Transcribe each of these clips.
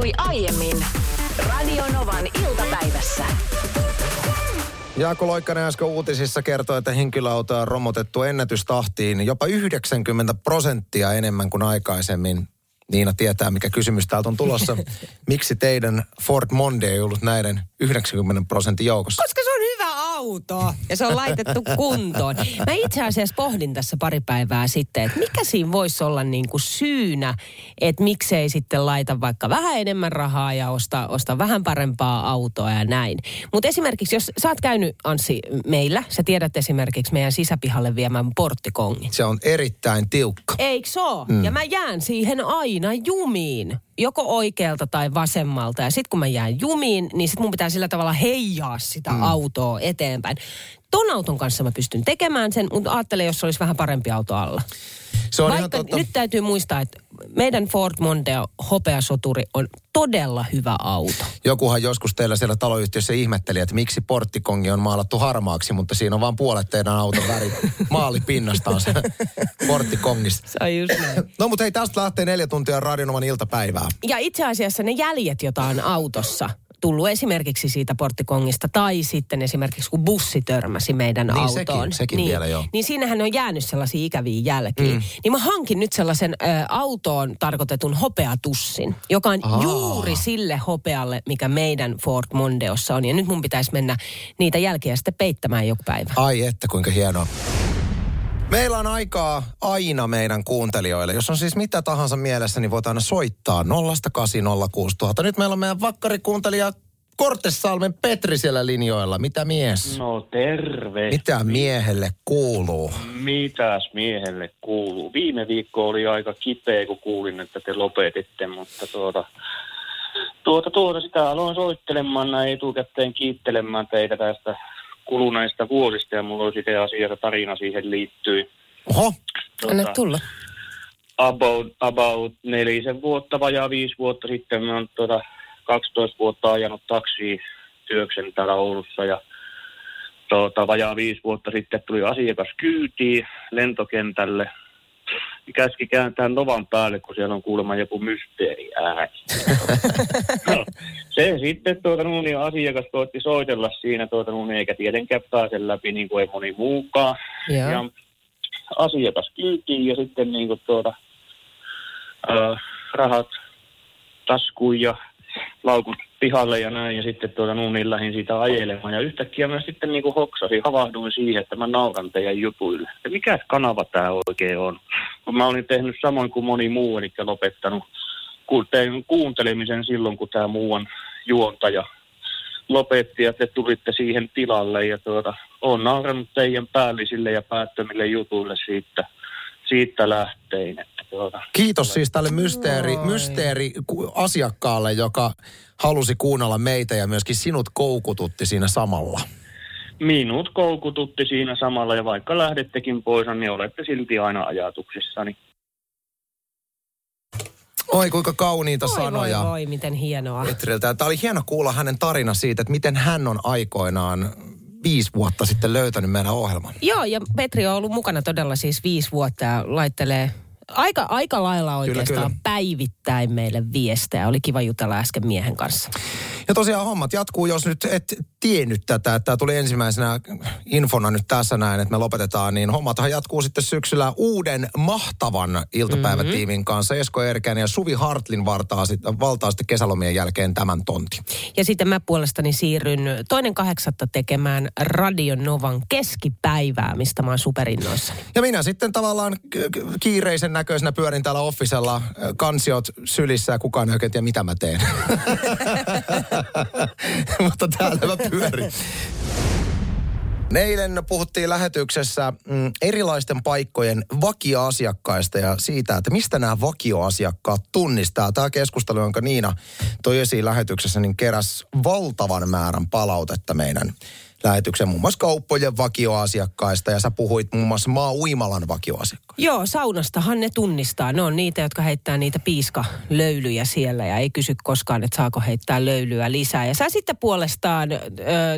tapahtui aiemmin Radionovan iltapäivässä. Jaakko Loikkanen äsken uutisissa kertoi, että henkilöautoa on romotettu ennätystahtiin jopa 90 prosenttia enemmän kuin aikaisemmin. Niina tietää, mikä kysymys täältä on tulossa. Miksi teidän Ford Monday ei ollut näiden 90 prosentin joukossa? Koska se on auto ja se on laitettu kuntoon. Mä itse asiassa pohdin tässä pari päivää sitten, että mikä siinä voisi olla niin kuin syynä, että miksei sitten laita vaikka vähän enemmän rahaa ja osta, osta vähän parempaa autoa ja näin. Mutta esimerkiksi, jos sä oot käynyt Anssi meillä, sä tiedät esimerkiksi meidän sisäpihalle viemään porttikongin. Se on erittäin tiukka. Eikö se mm. Ja mä jään siihen aina jumiin. Joko oikealta tai vasemmalta. Ja sitten kun mä jään jumiin, niin sitten mun pitää sillä tavalla heijaa sitä mm. autoa eteenpäin. Ton auton kanssa mä pystyn tekemään sen, mutta ajattele, jos olisi vähän parempi auto alla. Se on ihan Vaikka totta. nyt täytyy muistaa, että meidän Ford Mondeo hopeasoturi on todella hyvä auto. Jokuhan joskus teillä siellä taloyhtiössä ihmetteli, että miksi porttikongi on maalattu harmaaksi, mutta siinä on vain puolet teidän auton väri. Maalipinnasta on se porttikongista. Se on just näin. No mutta hei, tästä lähtee neljä tuntia radionoman iltapäivää. Ja itse asiassa ne jäljet, joita on autossa, tullut esimerkiksi siitä porttikongista tai sitten esimerkiksi kun bussi törmäsi meidän Niin, autoon. sekin- sekin niin, vielä, joo. Niin siinähän on jäänyt sellaisia ikäviä jälkiä. Mm. Niin mä hankin nyt sellaisen ä, autoon tarkoitetun hopeatussin, joka on Aa. juuri sille hopealle, mikä meidän Ford Mondeossa on. Ja nyt mun pitäisi mennä niitä jälkiä sitten peittämään joku päivä. Ai että, kuinka hienoa. Meillä on aikaa aina meidän kuuntelijoille. Jos on siis mitä tahansa mielessä, niin voit aina soittaa 0806000. Nyt meillä on meidän vakkarikuuntelija Kortessalmen Petri siellä linjoilla. Mitä mies? No terve. Mitä miehelle kuuluu? Mitäs miehelle kuuluu? Viime viikko oli aika kipeä, kun kuulin, että te lopetitte, mutta tuota, tuota, tuota sitä aloin soittelemaan näin etukäteen kiittelemään teitä tästä kuluneista vuosista ja mulla oli sitten asia ja tarina siihen liittyy. Oho, Anna tulla. about, about nelisen vuotta, vajaa viisi vuotta sitten. Mä oon tuota 12 vuotta ajanut taksia työksen täällä Oulussa ja tuota, vajaa viisi vuotta sitten tuli asiakas kyytiin lentokentälle. Käski kääntää Novan päälle, kun siellä on kuulemma joku mysteeri ääni. no, se sitten tuota, no, niin asiakas koitti soitella siinä, tuota, no, niin eikä tietenkään pääse läpi niin kuin ei moni muukaan. Joo. Ja asiakas kyytiin ja sitten niin kuin tuota, ö, rahat taskuun ja laukut pihalle ja näin. Ja sitten tuota nuuniin lähdin siitä ajelemaan. Ja yhtäkkiä mä sitten niin kuin hoksasin, havahduin siihen, että mä nauran teidän jutuille. Ja mikä kanava tämä oikein on? Kun mä olin tehnyt samoin kuin moni muu, eli lopettanut tein kuuntelemisen silloin, kun tämä muuan juontaja lopetti ja te tulitte siihen tilalle ja tuota, on naurannut teidän päällisille ja päättömille jutuille siitä, siitä lähtein. Että tuota, kiitos siis tälle mysteeri, Oi. mysteeri asiakkaalle, joka halusi kuunnella meitä ja myöskin sinut koukututti siinä samalla. minut koukututti siinä samalla ja vaikka lähdettekin pois, niin olette silti aina ajatuksissani. Oi kuinka kauniita Voi, sanoja. voi, voi, miten hienoa. Petriltä. Tämä oli hieno kuulla hänen tarina siitä, että miten hän on aikoinaan viisi vuotta sitten löytänyt meidän ohjelman. Joo, ja Petri on ollut mukana todella siis viisi vuotta ja laittelee aika, aika lailla oikeastaan kyllä. päivittäin meille viestejä. Oli kiva jutella äsken miehen kanssa. Ja tosiaan hommat jatkuu, jos nyt et tiennyt tätä, että tämä tuli ensimmäisenä infona nyt tässä näin, että me lopetetaan, niin hommathan jatkuu sitten syksyllä uuden mahtavan iltapäivätiimin Mhm. kanssa. Esko Erkäinen ja Suvi Hartlin vartaa sitten, valtaa sitten kesälomien jälkeen tämän tontin. Ja sitten mä puolestani siirryn toinen kahdeksatta tekemään Radio Novan keskipäivää, mistä mä oon superinnoissani. Ja minä sitten tavallaan kiireisen näköisenä pyörin täällä offisella, kansiot sylissä ja kukaan ei oikein tiedä, mitä mä teen. Mutta täällä mä pyörin. Eilen puhuttiin lähetyksessä mm, erilaisten paikkojen vakioasiakkaista ja siitä, että mistä nämä vakioasiakkaat tunnistaa. Tämä keskustelu, jonka Niina toi esiin lähetyksessä, niin keräs valtavan määrän palautetta meidän lähetyksen muun muassa kauppojen vakioasiakkaista ja sä puhuit muun muassa maa uimalan vakioasiakkaista. Joo, saunastahan ne tunnistaa. Ne on niitä, jotka heittää niitä piiskalöylyjä siellä ja ei kysy koskaan, että saako heittää löylyä lisää. Ja sä sitten puolestaan ö,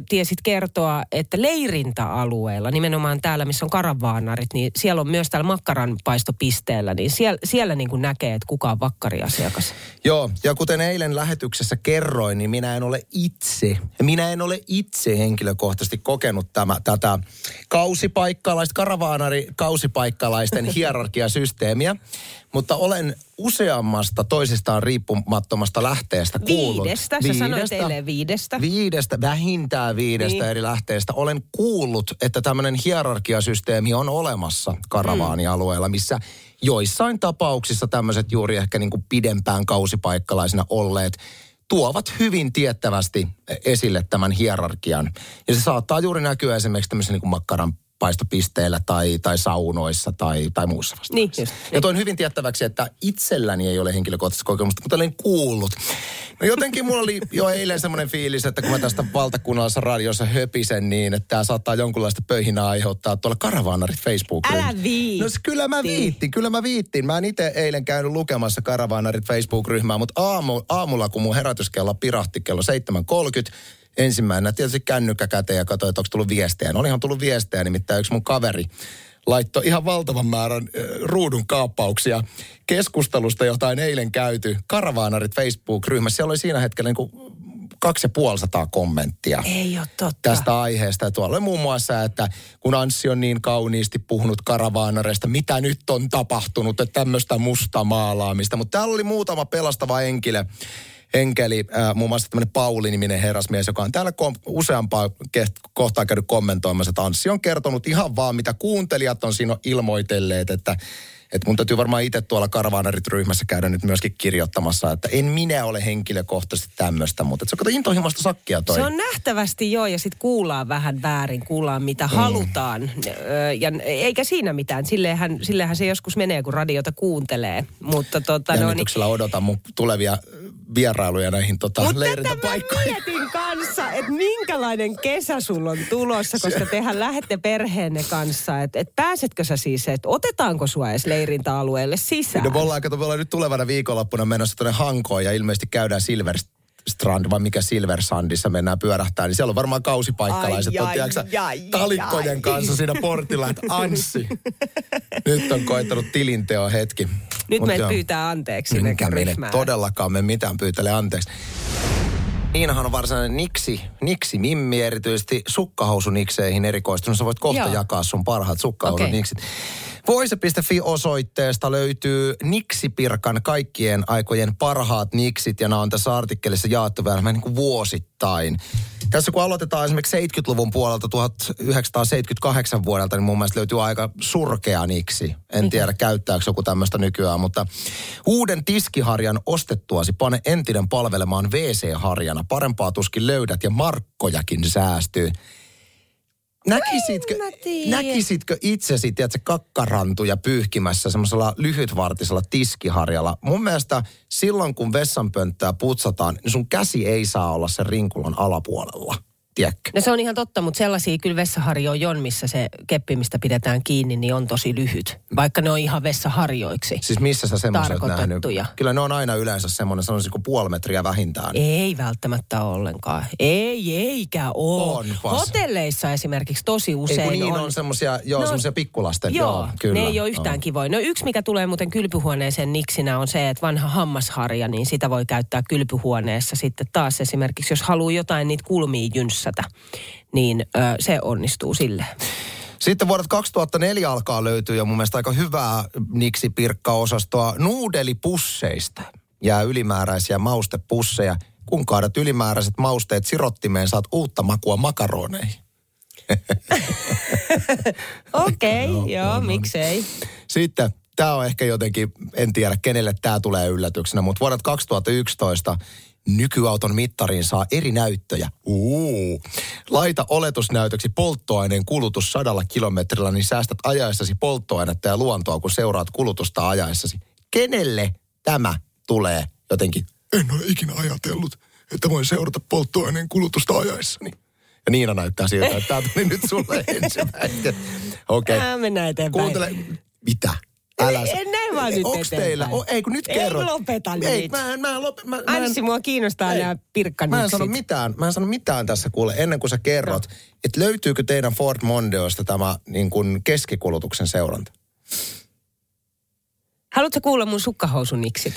tiesit kertoa, että leirintäalueella, nimenomaan täällä, missä on karavaanarit, niin siellä on myös täällä makkaranpaistopisteellä, niin siellä, siellä niin kuin näkee, että kuka on vakkariasiakas. Joo, ja kuten eilen lähetyksessä kerroin, niin minä en ole itse, minä en ole itse henkilökohtaisesti kokenut tämä, tätä kausipaikkalaista, karavaanari kausipaikkalaisten hierarkiasysteemiä, mutta olen useammasta toisistaan riippumattomasta lähteestä kuullut. Viidestä, sä sanoit eilen viidestä. Viidestä, vähintään viidestä Niin. eri lähteestä. Olen kuullut, että tämmöinen hierarkiasysteemi on olemassa karavaanialueella, missä joissain tapauksissa tämmöiset juuri ehkä niin kuin pidempään kausipaikkalaisina olleet tuovat hyvin tiettävästi esille tämän hierarkian. Ja se saattaa juuri näkyä esimerkiksi tämmöisen niin makkaran paistopisteillä tai, tai saunoissa tai, tai muussa vastaavassa. Niin, just, Ja toin hyvin tiettäväksi, että itselläni ei ole henkilökohtaista kokemusta, mutta olen kuullut. No jotenkin mulla oli jo eilen semmoinen fiilis, että kun mä tästä valtakunnallisessa radiossa höpisen niin, että tämä saattaa jonkunlaista pöhinää aiheuttaa tuolla karavaanarit facebook Älä viitti. No kyllä mä viittin, kyllä mä viittin. Mä en itse eilen käynyt lukemassa karavaanarit Facebook-ryhmää, mutta aamu, aamulla kun mun herätyskello pirahti kello 7.30, ensimmäisenä tietysti kännykkä käteen ja katsoin, että onko tullut viestejä. No olihan tullut viestejä, nimittäin yksi mun kaveri laittoi ihan valtavan määrän ruudun kaappauksia keskustelusta, jota on eilen käyty. Karavaanarit Facebook-ryhmässä. Siellä oli siinä hetkellä niin kuin kaksi ja puoli sataa kommenttia Ei ole totta. tästä aiheesta. Ja tuolla oli muun muassa, että kun Anssi on niin kauniisti puhunut karavaanareista, mitä nyt on tapahtunut, että tämmöistä musta maalaamista. Mutta täällä oli muutama pelastava henkilö, enkeli, äh, muun muassa tämmöinen Pauli-niminen herrasmies, joka on täällä kom- useampaa ke- kohtaa käynyt kommentoimassa, että Anssi on kertonut ihan vaan, mitä kuuntelijat on siinä ilmoitelleet, että että mun täytyy varmaan itse tuolla Karvaanarit-ryhmässä käydä nyt myöskin kirjoittamassa, että en minä ole henkilökohtaisesti tämmöistä, mutta se on kato intohimoista sakkia toi. Se on nähtävästi joo, ja sitten kuullaan vähän väärin, kuullaan mitä Mm. halutaan. Öö, ja eikä siinä mitään, sillehän, sillehän se joskus menee, kun radiota kuuntelee. Mutta tota, no, niin, odotan mun tulevia vierailuja näihin tota, mutta leirintäpaikkoihin. mietin kanssa, että minkälainen kesä sulla on tulossa, koska tehän lähette perheenne kanssa. Että et pääsetkö sä siis, että otetaanko sua edes leirintäalueelle sisään? No me ollaan, kato, me ollaan nyt tulevana viikonloppuna menossa tuonne Hankoon ja ilmeisesti käydään Silver Strand, vai mikä Silver Sandissa mennään pyörähtää, niin siellä on varmaan kausipaikkalaiset, Ai, on, talikkojen kanssa siinä portilla, että Anssi, nyt on koittanut tilinteo hetki. Nyt Mut joo. pyytää anteeksi mene ryhmään. todellakaan me mitään pyytele anteeksi. Niinahan on varsinainen niksi, niksi mimmi erityisesti sukkahousunikseihin erikoistunut. Sä voit kohta Joo. jakaa sun parhaat sukkahousuniksit. Voise.fi-osoitteesta löytyy Niksipirkan kaikkien aikojen parhaat niksit, ja nämä on tässä artikkelissa jaettu vähän niin kuin vuosittain. Tässä kun aloitetaan esimerkiksi 70-luvun puolelta 1978 vuodelta, niin mun mielestä löytyy aika surkea niksi. En tiedä, käyttääkö joku tämmöistä nykyään, mutta uuden tiskiharjan ostettuasi pane entinen palvelemaan WC-harjana. Parempaa tuskin löydät ja markkojakin säästyy. Näkisitkö, näkisitkö itsesi, tiedätkö, kakkarantuja pyyhkimässä semmoisella lyhytvartisella tiskiharjalla? Mun mielestä silloin, kun vessanpönttöä putsataan, niin sun käsi ei saa olla sen rinkulan alapuolella. Tiedätkö? No se on ihan totta, mutta sellaisia kyllä vessaharjoja on, missä se keppi, mistä pidetään kiinni, niin on tosi lyhyt. Vaikka ne on ihan vessaharjoiksi. Siis missä sä semmoisen oot nähnyt? Kyllä ne on aina yleensä semmoinen, sanoisin kuin puoli metriä vähintään. Ei välttämättä ollenkaan. Ei, eikä ole. Onpas. Hotelleissa esimerkiksi tosi Ei usein kun niin on, on. semmoisia, joo, No, semmoisia pikkulasten. Joo, Joo, kyllä. ne ei ole yhtään Joo. kivoja. No yksi, mikä tulee muuten kylpyhuoneeseen niksinä on se, että vanha hammasharja, niin sitä voi käyttää kylpyhuoneessa sitten taas esimerkiksi, jos haluaa jotain niitä kulmia jynssätä, niin ö, se onnistuu sille. Sitten vuodet 2004 alkaa löytyä jo mun mielestä aika hyvää niksi-pirkka-osastoa nuudelipusseista. Jää ylimääräisiä maustepusseja. Kun kaadat ylimääräiset mausteet sirottimeen, saat uutta makua makaroneihin. Okei, okay, joo, miksei. Sitten, tämä on ehkä jotenkin, en tiedä kenelle tämä tulee yllätyksenä, mutta vuodet 2011 nykyauton mittariin saa eri näyttöjä. Uu. Laita oletusnäytöksi polttoaineen kulutus sadalla kilometrillä, niin säästät ajaessasi polttoainetta ja luontoa, kun seuraat kulutusta ajaessasi. Kenelle tämä tulee jotenkin? En ole ikinä ajatellut, että voin seurata polttoaineen kulutusta ajaessani. Ja Niina näyttää siltä, että tämä tuli nyt sulle ensimmäinen. Okei. Ää, mennään eteenpäin. Kuuntele. Mitä? Älä Ei, näin vaan nyt Onks teillä? O, ei kun nyt Ei kerro. lopeta ei, nyt. Mä, en- mä, en lop, mä, mä en- Anssi, mua kiinnostaa Ei. nämä pirkkaniksit. Mä en sano mitään, mä en sano mitään tässä kuule, ennen kuin sä kerrot, No. että löytyykö teidän Ford Mondeosta tämä niin kuin keskikulutuksen seuranta? Haluatko kuulla mun sukkahousuniksit?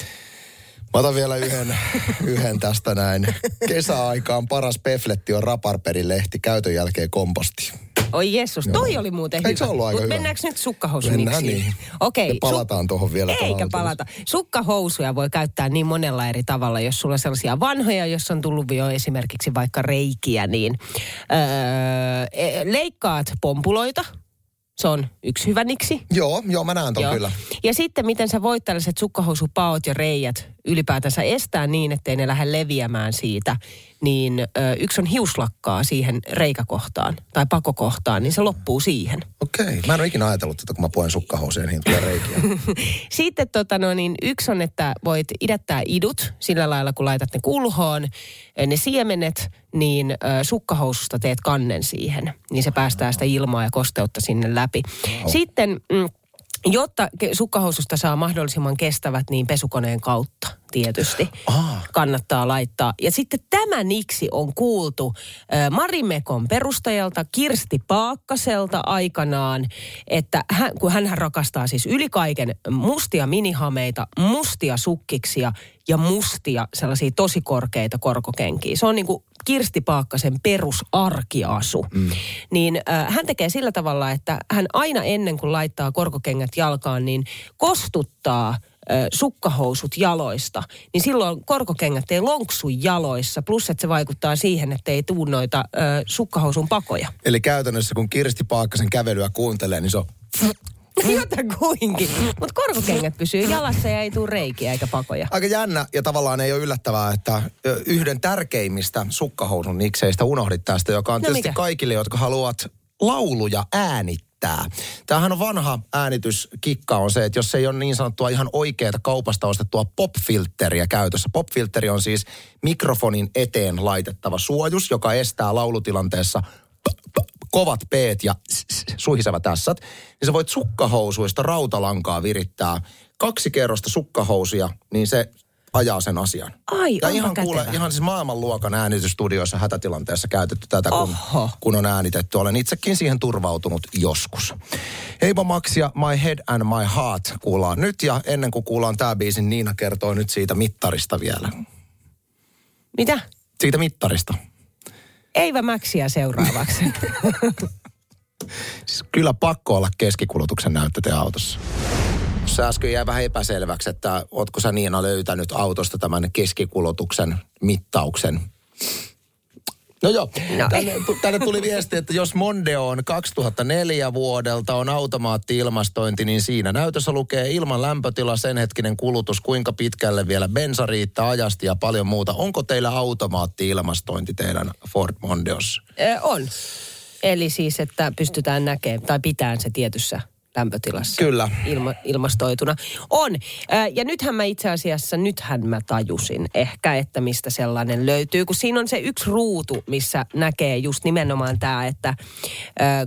Mä otan vielä yhden, yhden tästä näin. Kesäaikaan paras pefletti on raparperilehti, käytön jälkeen komposti. Oi Jeesus, toi oli muuten Eikö se hyvä. ollut aika Mut hyvä? mennäänkö nyt sukkahousuniksiin? Mennään niin. Okei. Ja palataan tuohon vielä Eikä palata. Sukkahousuja voi käyttää niin monella eri tavalla. Jos sulla on sellaisia vanhoja, jos on tullut jo esimerkiksi vaikka reikiä, niin öö, e- leikkaat pompuloita. Se on yksi hyvä niksi. Joo, joo, mä näen ton Joo. kyllä. Ja sitten miten sä voit tällaiset sukkahousupaot ja reijät ylipäätänsä estää niin, ettei ne lähde leviämään siitä, niin ö, yksi on hiuslakkaa siihen reikäkohtaan tai pakokohtaan, niin se loppuu siihen. Okei, mä en ole ikinä ajatellut tätä, kun mä puen sukkahousuja, niin tulee reikiä. Sitten tota no, niin yksi on, että voit idättää idut sillä lailla, kun laitat ne kulhoon, ne siemenet, niin ö, sukkahoususta teet kannen siihen. Niin se päästää sitä ilmaa ja kosteutta sinne läpi. Sitten... Mm, Jotta sukkahoususta saa mahdollisimman kestävät, niin pesukoneen kautta tietysti Ah. kannattaa laittaa. Ja sitten tämä niksi on kuultu Marimekon perustajalta Kirsti Paakkaselta aikanaan, että hän, kun hän rakastaa siis yli kaiken mustia minihameita, mustia sukkiksia ja mustia sellaisia tosi korkeita korkokenkiä. Se on niin kuin Kirsti Paakkasen perusarkiasu. Mm. Niin äh, hän tekee sillä tavalla, että hän aina ennen kuin laittaa korkokengät jalkaan, niin kostuttaa ö, sukkahousut jaloista, niin silloin korkokengät ei lonksu jaloissa, plus että se vaikuttaa siihen, että ei tuu noita ö, sukkahousun pakoja. Eli käytännössä kun Kirsti Paakkasen kävelyä kuuntelee, niin se on... Jotakuinkin. Mutta korkokengät pysyy jalassa ja ei tule reikiä eikä pakoja. Aika jännä ja tavallaan ei ole yllättävää, että yhden tärkeimmistä sukkahousun nikseistä unohdit tästä, joka on No tietysti mikä? kaikille, jotka haluavat lauluja äänittää. Tämähän on vanha äänityskikka on se, että jos ei ole niin sanottua ihan oikeaa kaupasta ostettua popfilteriä käytössä. Popfilteri on siis mikrofonin eteen laitettava suojus, joka estää laulutilanteessa p- p- kovat peet ja s- s- suhisevät tässät. Niin sä voit sukkahousuista rautalankaa virittää kaksi kerrosta sukkahousuja, niin se ajaa sen asian. Ai, onpa ihan, kuule, kätevä. ihan siis maailmanluokan äänitysstudioissa hätätilanteessa käytetty tätä, kun, Oho. kun on äänitetty. Olen itsekin siihen turvautunut joskus. Heipa Max ja My Head and My Heart kuullaan nyt ja ennen kuin kuullaan tämä biisi, niin Niina kertoo nyt siitä mittarista vielä. Mitä? Siitä mittarista. Eivä Mäksiä seuraavaksi. Siis kyllä pakko olla keskikulutuksen näyttöte autossa. Se äsken jäi vähän epäselväksi, että ootko sä Niina löytänyt autosta tämän keskikulutuksen mittauksen. No joo, No. tänne, tänne tuli viesti, että jos Mondeo on 2004 vuodelta, on automaatti-ilmastointi, niin siinä näytössä lukee ilman lämpötila, sen hetkinen kulutus, kuinka pitkälle vielä bensa riittää ajasti ja paljon muuta. Onko teillä automaatti-ilmastointi teidän Ford Mondeossa? Ö, on. Eli siis, että pystytään näkemään tai pitämään se tietyssä lämpötilassa. Kyllä. Ilma, ilmastoituna. On. Ja nythän mä itse asiassa, nythän mä tajusin ehkä, että mistä sellainen löytyy. Kun siinä on se yksi ruutu, missä näkee just nimenomaan tämä, että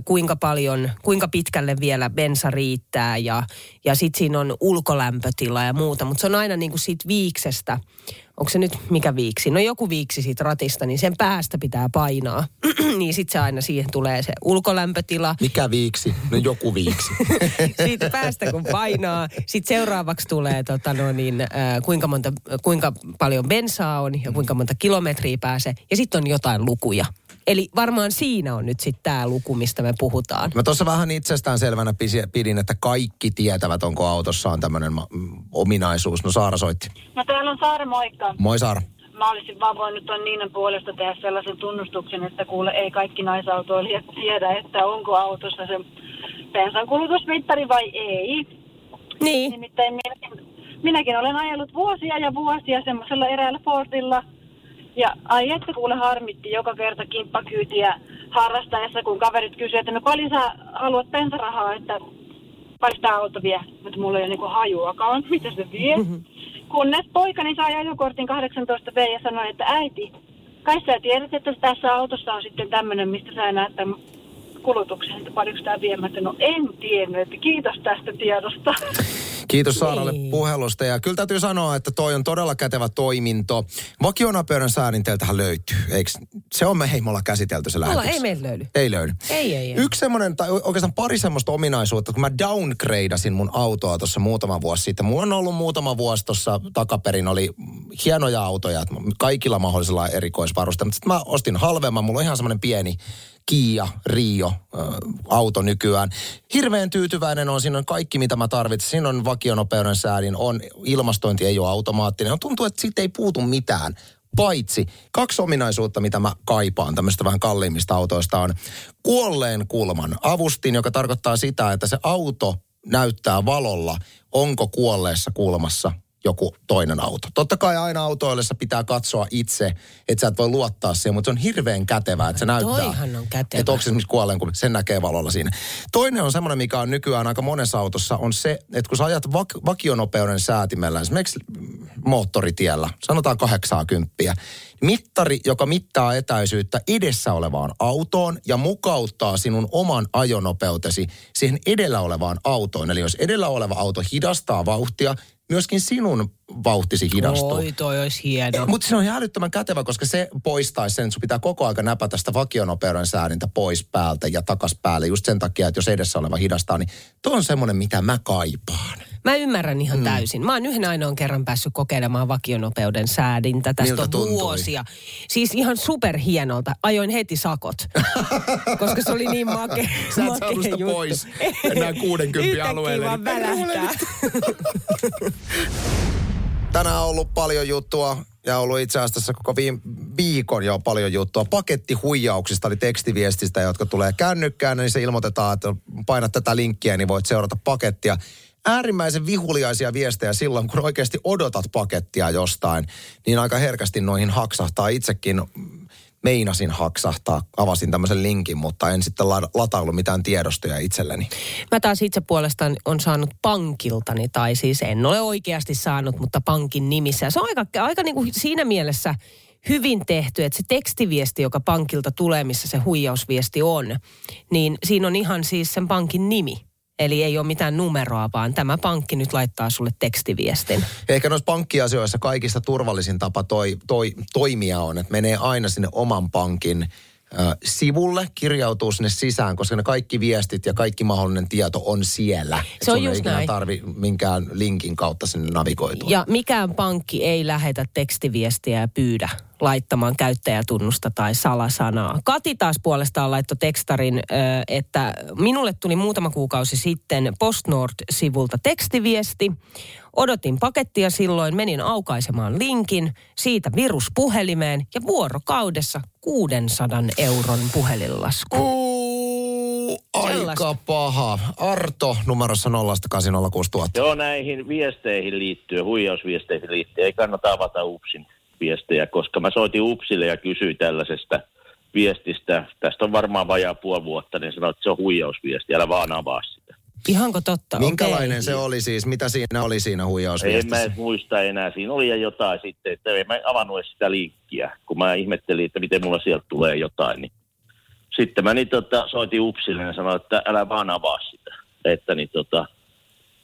kuinka paljon, kuinka pitkälle vielä bensa riittää ja, ja sitten siinä on ulkolämpötila ja muuta. Mutta se on aina niin kuin siitä viiksestä, onko se nyt mikä viiksi? No joku viiksi siitä ratista, niin sen päästä pitää painaa. niin sitten se aina siihen tulee se ulkolämpötila. Mikä viiksi? No joku viiksi. Siitä päästä kun painaa. Sitten seuraavaksi tulee tota no niin, äh, kuinka, monta, kuinka paljon bensaa on ja kuinka monta kilometriä pääsee. Ja sitten on jotain lukuja. Eli varmaan siinä on nyt sitten tämä luku, mistä me puhutaan. Mä tuossa vähän itsestään selvänä pidin, että kaikki tietävät, onko autossaan tämmöinen ominaisuus. No Saara soitti. No täällä on Saara, moikka. Moi Saara. Mä olisin vaan voinut tuon Niinan puolesta tehdä sellaisen tunnustuksen, että kuule ei kaikki naisautoilijat tiedä, että onko autossa se bensan kulutusmittari vai ei. Niin. Nimittäin minäkin, minäkin olen ajellut vuosia ja vuosia semmoisella eräällä Fordilla. Ja ai että kuule harmitti joka kerta kimppakyytiä harrastaessa, kun kaverit kysyivät, että no paljon sä haluat bensarahaa, että paljon tämä auto vie. Mutta mulla ei ole niinku hajuakaan, mitä se vie. Kunnes poikani sai ajokortin 18 V ja sanoi, että äiti, kai sä tiedät, että tässä autossa on sitten tämmöinen, mistä sä näet tämän kulutuksen, että paljonko tämä viemättä. No en tiennyt, että kiitos tästä tiedosta. Kiitos Saaralle Niin. puhelusta ja kyllä täytyy sanoa, että toi on todella kätevä toiminto. Vakionopeuden säädin teiltähän löytyy, eikö? Se on me heimolla käsitelty se lähetys. ei meillä löydy. Ei löydy. Ei, ei, ei. Yksi semmoinen, tai oikeastaan pari semmoista ominaisuutta, kun mä downgradeasin mun autoa tuossa muutama vuosi sitten. Mulla on ollut muutama vuosi tuossa takaperin, oli hienoja autoja, kaikilla mahdollisilla erikoisvarusteilla. Mutta sitten mä ostin halvemman, mulla on ihan semmoinen pieni Kia Rio auto nykyään. Hirveän tyytyväinen on, siinä on kaikki mitä mä tarvitsen. Siinä on vakionopeuden säädin, on ilmastointi ei ole automaattinen. On tuntuu, että siitä ei puutu mitään. Paitsi kaksi ominaisuutta, mitä mä kaipaan tämmöistä vähän kalliimmista autoista on kuolleen kulman avustin, joka tarkoittaa sitä, että se auto näyttää valolla, onko kuolleessa kulmassa joku toinen auto. Totta kai aina autoillessa pitää katsoa itse, että sä et voi luottaa siihen, mutta se on hirveän kätevää, että se näyttää. Toihan on kätevä. Että onko se esimerkiksi kuolleen, kun sen näkee valolla siinä. Toinen on semmoinen, mikä on nykyään aika monessa autossa, on se, että kun sä ajat vak- vakionopeuden säätimellä, esimerkiksi moottoritiellä, sanotaan 80, mittari, joka mittaa etäisyyttä edessä olevaan autoon ja mukauttaa sinun oman ajonopeutesi siihen edellä olevaan autoon. Eli jos edellä oleva auto hidastaa vauhtia, myöskin sinun vauhtisi hidastuu. Oi, toi olisi hieno. Mutta se on ihan älyttömän kätevä, koska se poistaisi sen, että sun pitää koko aika näpätä sitä vakionopeuden säädintä pois päältä ja takas päälle. Just sen takia, että jos edessä oleva hidastaa, niin tuo on semmoinen, mitä mä kaipaan. Mä ymmärrän ihan mm. täysin. Mä oon yhden ainoan kerran päässyt kokeilemaan vakionopeuden säädintä. Tästä Miltä on tuntui? vuosia. Siis ihan superhienolta. Ajoin heti sakot. koska se oli niin make, Sä et makea saanut sitä juttu. pois enää 60 Yhtäkkiä alueelle. vaan välähtää. Tänään on ollut paljon juttua ja ollut itse asiassa koko viime viikon jo paljon juttua. Pakettihuijauksista eli tekstiviestistä, jotka tulee kännykkään, niin se ilmoitetaan, että painat tätä linkkiä, niin voit seurata pakettia. Äärimmäisen vihuliaisia viestejä silloin, kun oikeasti odotat pakettia jostain, niin aika herkästi noihin haksahtaa itsekin. Meinasin haksahtaa, avasin tämmöisen linkin, mutta en sitten la- lataillut mitään tiedostoja itselleni. Mä taas itse puolestaan on saanut pankiltani, tai siis en ole oikeasti saanut, mutta pankin nimissä. Ja se on aika, aika niin kuin siinä mielessä hyvin tehty, että se tekstiviesti, joka pankilta tulee, missä se huijausviesti on, niin siinä on ihan siis sen pankin nimi. Eli ei ole mitään numeroa, vaan tämä pankki nyt laittaa sulle tekstiviestin. Ehkä noissa pankkiasioissa kaikista turvallisin tapa toi, toi, toimia on, että menee aina sinne oman pankin sivulle, kirjautuu sinne sisään, koska ne kaikki viestit ja kaikki mahdollinen tieto on siellä. Et Se on sun ei just ikinä näin. tarvi minkään linkin kautta sinne navigoitua. Ja mikään pankki ei lähetä tekstiviestiä ja pyydä laittamaan käyttäjätunnusta tai salasanaa. Kati taas puolestaan laittoi tekstarin, että minulle tuli muutama kuukausi sitten PostNord-sivulta tekstiviesti. Odotin pakettia silloin, menin aukaisemaan linkin, siitä virus puhelimeen ja vuorokaudessa 600 euron puhelinlasku. Uu, aika Sellaista. paha. Arto numerossa 0806000. Joo, näihin viesteihin liittyen, huijausviesteihin liittyen, ei kannata avata UPSin viestejä, koska mä soitin UPSille ja kysyin tällaisesta viestistä. Tästä on varmaan vajaa puoli vuotta, niin sanoin, että se on huijausviesti, älä vaan avaa sitä. Ihanko totta? Minkälainen Okei. se oli siis? Mitä siinä oli siinä En mä huijausviestissä? muista enää. Siinä oli jotain sitten, että en mä avannut edes sitä linkkiä, kun mä ihmettelin, että miten mulla sieltä tulee jotain. Niin. Sitten mä niin, tota, soitin UPSille ja sanoin, että älä vaan avaa sitä. Että niin, tota,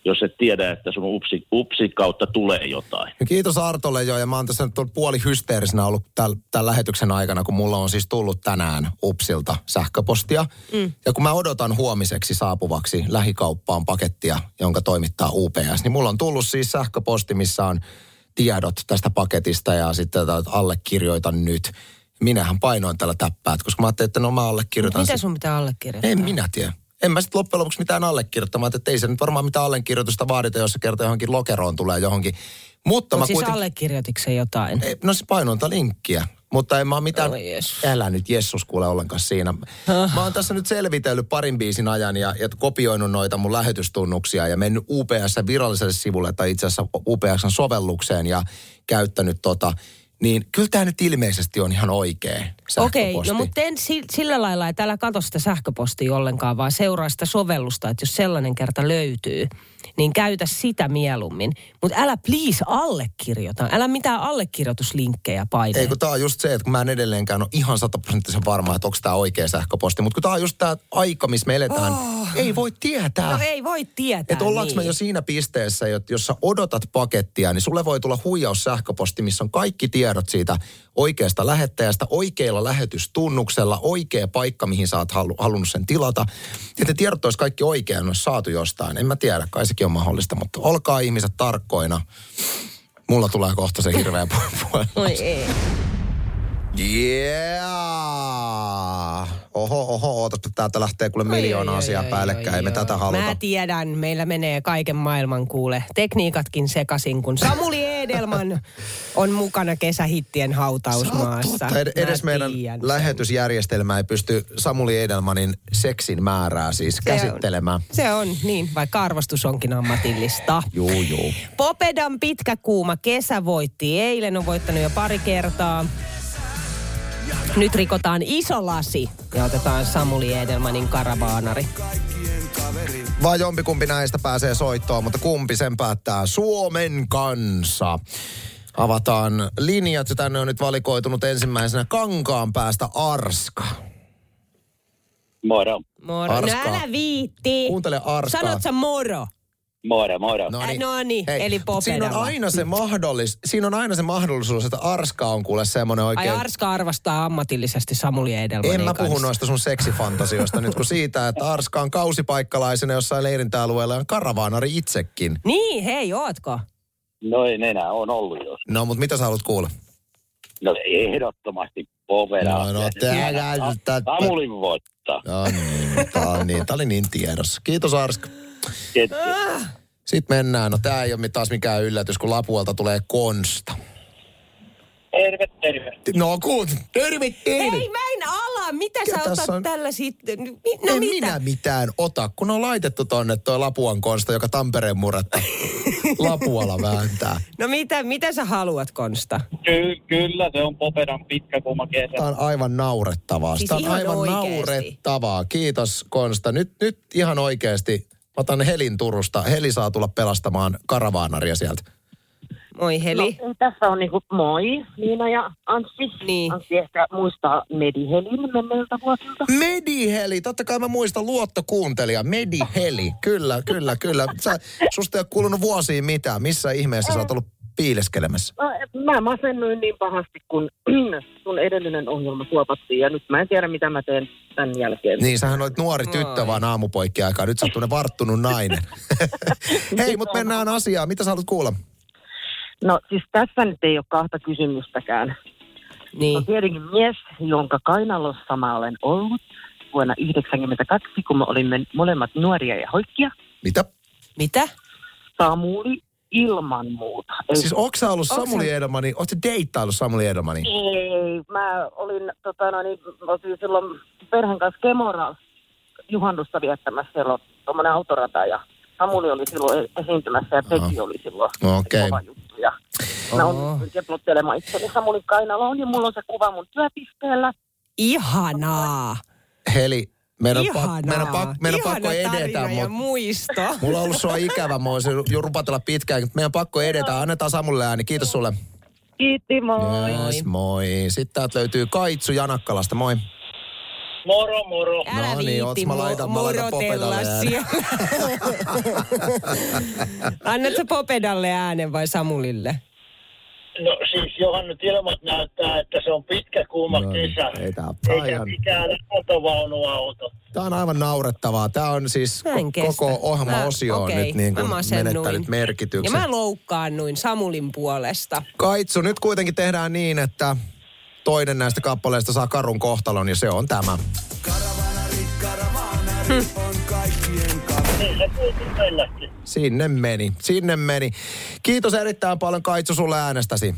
jos et tiedä, että sun UPSi, UPSi kautta tulee jotain. Ja Kiitos Artolle jo, ja mä oon tässä nyt puoli hysteerisenä ollut tämän, tämän lähetyksen aikana, kun mulla on siis tullut tänään UPSilta sähköpostia. Mm. Ja kun mä odotan huomiseksi saapuvaksi lähikauppaan pakettia, jonka toimittaa UPS, niin mulla on tullut siis sähköposti, missä on tiedot tästä paketista ja sitten että allekirjoitan nyt. Minähän painoin tällä täppäät, koska mä ajattelin, että no mä allekirjoitan Mitä sun pitää allekirjoittaa? En minä tiedä. En mä sitten loppujen lopuksi mitään allekirjoittamaan, että ei se nyt varmaan mitään allekirjoitusta vaadita, jos se kerta johonkin lokeroon tulee johonkin. Mutta Mut mä siis kuitenkin... allekirjoititko se jotain? Ei, No se painointa linkkiä. Mutta en mä mitään, Jeesus. älä nyt Jessus kuule ollenkaan siinä. Mä oon tässä nyt selvitellyt parin biisin ajan ja, ja kopioinut noita mun lähetystunnuksia ja mennyt UPS viralliselle sivulle tai itse asiassa UPSn sovellukseen ja käyttänyt tota niin kyllä tämä nyt ilmeisesti on ihan oikea Okei, sähköposti. no mutta en si- sillä lailla, että älä katso sitä sähköpostia ollenkaan, vaan seuraa sitä sovellusta, että jos sellainen kerta löytyy, niin käytä sitä mieluummin. Mutta älä please allekirjoita. Älä mitään allekirjoituslinkkejä paine. Ei kun tää on just se, että kun mä en edelleenkään ole ihan sataprosenttisen varma, että onko tämä oikea sähköposti. Mutta kun tää on just tämä aika, missä me eletään, oh. ei voi tietää. No ei voi tietää Että ollaanko niin. me jo siinä pisteessä, että jos sä odotat pakettia, niin sulle voi tulla huijaus sähköposti, missä on kaikki tiedot siitä oikeasta lähettäjästä, oikealla lähetystunnuksella, oikea paikka, mihin sä oot halu, halunnut sen tilata. Että tiedot olisi kaikki oikein, olisi saatu jostain. En mä tiedä, kai sekin on mahdollista, mutta olkaa ihmiset tarkkoina. Mulla tulee kohta se hirveä pu- puhelu. Oi ei. Yeah! Oho, oho, ootas, täältä lähtee kuule miljoona Oi, asiaa oi, päällekkäin. oi, Ei me oi. tätä haluta. Mä tiedän, meillä menee kaiken maailman kuule. Tekniikatkin sekasin, kun Samuli Edelman on mukana kesähittien hautausmaassa. Ed- Mä edes meidän tiedän sen. lähetysjärjestelmä ei pysty Samuli Edelmanin seksin määrää siis Se käsittelemään. On, se on, niin, vaikka arvostus onkin ammatillista. Juu, juu. Popedan pitkä kuuma kesä voitti eilen, on voittanut jo pari kertaa. Nyt rikotaan iso lasi ja otetaan Samuli Edelmanin karavaanari. Vaan jompikumpi näistä pääsee soittoon, mutta kumpi sen päättää? Suomen kansa. Avataan linjat ja tänne on nyt valikoitunut ensimmäisenä Kankaan päästä Arska. Moro, Moro. Arskaa. No älä viitti. Kuuntele Arskaa. Sanot sä moro? Moro, moro. No Äh, no niin, eli siinä on, aina se mahdollis, siinä on aina se mahdollisuus, että Arska on kuule semmoinen Ai oikein... Arska arvostaa ammatillisesti Samuli Edelmanin En mä puhu kanssa. noista sun seksifantasioista nyt kun siitä, että Arska on kausipaikkalaisena jossain leirintäalueella ja on karavaanari itsekin. Niin, hei, ootko? No ei enää, on ollut jos. No, mutta mitä sä haluat kuulla? No ehdottomasti povera. No, no, tää- Samulin voittaa. No niin, tää, on niin, tää oli niin tiedossa. Kiitos Arska. Sitten mennään. No tää ei ole taas mikään yllätys, kun Lapualta tulee Konsta. Terve, terve. No kuut, terve, terve. Hei, mä en ala. Mitä Ja sä otat on- tällä sitten? No en mitä? minä mitään ota, kun on laitettu tonne toi Lapuan Konsta, joka Tampereen murretta Lapualla vääntää. No mitä, mitä sä haluat, Konsta? Ky- kyllä, se on Popedan pitkä kuuma kesä. Tämä on aivan naurettavaa. Siis Tämä on ihan aivan oikeesti. naurettavaa. Kiitos Konsta. Nyt, nyt ihan oikeasti. Mä otan Helin Turusta. Heli saa tulla pelastamaan karavaanaria sieltä. Moi Heli. No, tässä on niinku moi, Liina ja Anssi. Niin. Anssi ehkä muistaa Medihelin menneiltä vuosilta. Mediheli, totta kai mä muistan luottokuuntelija. Mediheli, kyllä, kyllä, kyllä. Sä, susta ei ole kuulunut vuosiin mitään. Missä ihmeessä sä oot ollut piileskelemässä? Mä, mä masennuin niin pahasti, kun sun edellinen ohjelma suopattiin ja nyt mä en tiedä, mitä mä teen tämän jälkeen. Niin, sähän olit nuori tyttö vaan aamupoikki aikaa. Nyt sä oot varttunut nainen. Hei, mutta mennään asiaan. Mitä sä haluat kuulla? No siis tässä nyt ei ole kahta kysymystäkään. No Niin. tietenkin mies, jonka kainalossa mä olen ollut vuonna 1992, kun me olimme molemmat nuoria ja hoikkia. Mitä? Mitä? Samuli ilman muuta. Ei, Siis onko sä ollut Onks Samuli Edelmani? Oot sä deittaillut Samuli Edelmani? ei, mä olin, tota, no, niin, oltiin silloin perheen kanssa Kemora juhannusta viettämässä. Siellä on tuommoinen autorata ja Samuli oli silloin e- esiintymässä ja Pekki oli silloin Okei. kova juttu. Ja mä oon keplottelemaan itseni Samulin kainaloon ja mulla on se kuva mun työpisteellä. Ihanaa. Heli, meidän on, Ihanaa. pak, meidän on, pak, meidän on pakko edetä, mutta muisto. mulla on ollut sua ikävä, mä voisin jo rupatella pitkään, mutta meidän on pakko edetä. Annetaan Samulle ääni, kiitos sulle. Kiitti, moi. Yes, moi. Sitten täältä löytyy Kaitsu Janakkalasta, moi. Moro, moro. Älä No niin, viitti oots mä laitan- mä laitan siellä. Annatko Popedalle äänen vai Samulille? No siis johan nyt ilmat näyttää, että se on pitkä kuuma No, kesä. ei tää- tää on Eikä ihan- mikään autovaunuauto. Tämä on aivan naurettavaa. Tämä on siis ko- koko ohjelma-osio okei, nyt niin kuin menettänyt Ja merkityksen. mä loukkaannuin Samulin puolesta. Kaitsu, nyt kuitenkin tehdään niin, että toinen näistä kappaleista saa karun kohtalon ja se on tämä. Niin Sinne meni, sinne meni. Kiitos erittäin paljon Kaitsu sulle äänestäsi.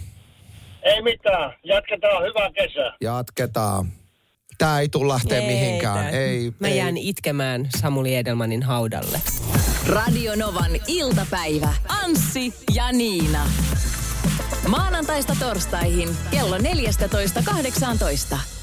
Ei mitään. Jatketaan hyvää kesää. Jatketaan. Tää ei tule lähteä mihinkään. tää- Ei, Mä ei. jään itkemään Samuli Edelmanin haudalle. Radio Novan iltapäivä. Anssi ja Niina. Maanantaista torstaihin kello 14.18.